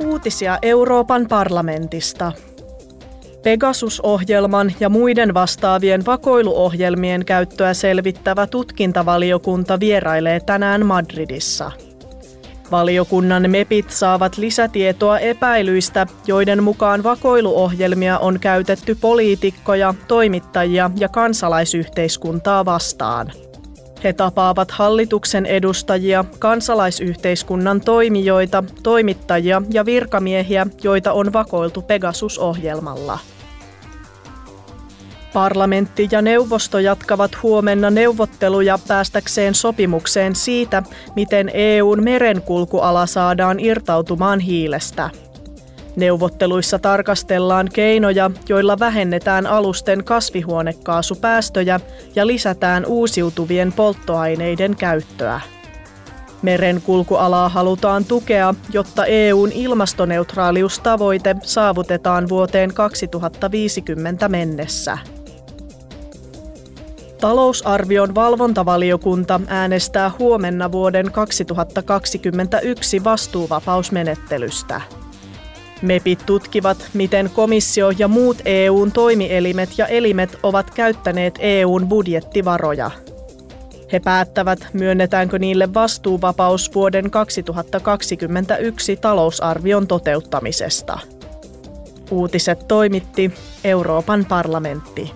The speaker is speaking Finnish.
Uutisia Euroopan parlamentista. Pegasus-ohjelman ja muiden vastaavien vakoiluohjelmien käyttöä selvittävä tutkintavaliokunta vierailee tänään Madridissa. Valiokunnan MEPit saavat lisätietoa epäilyistä, joiden mukaan vakoiluohjelmia on käytetty poliitikkoja, toimittajia ja kansalaisyhteiskuntaa vastaan. He tapaavat hallituksen edustajia, kansalaisyhteiskunnan toimijoita, toimittajia ja virkamiehiä, joita on vakoiltu Pegasus-ohjelmalla. Parlamentti ja neuvosto jatkavat huomenna neuvotteluja päästäkseen sopimukseen siitä, miten EUn merenkulkuala saadaan irtautumaan hiilestä. Neuvotteluissa tarkastellaan keinoja, joilla vähennetään alusten kasvihuonekaasupäästöjä ja lisätään uusiutuvien polttoaineiden käyttöä. Merenkulkualaa halutaan tukea, jotta EUn ilmastoneutraaliustavoite saavutetaan vuoteen 2050 mennessä. Talousarvion valvontavaliokunta äänestää huomenna vuoden 2021 vastuuvapausmenettelystä. MEPit tutkivat, miten komissio ja muut EUn toimielimet ja elimet ovat käyttäneet EUn budjettivaroja. He päättävät, myönnetäänkö niille vastuuvapaus vuoden 2021 talousarvion toteuttamisesta. Uutiset toimitti Euroopan parlamentti.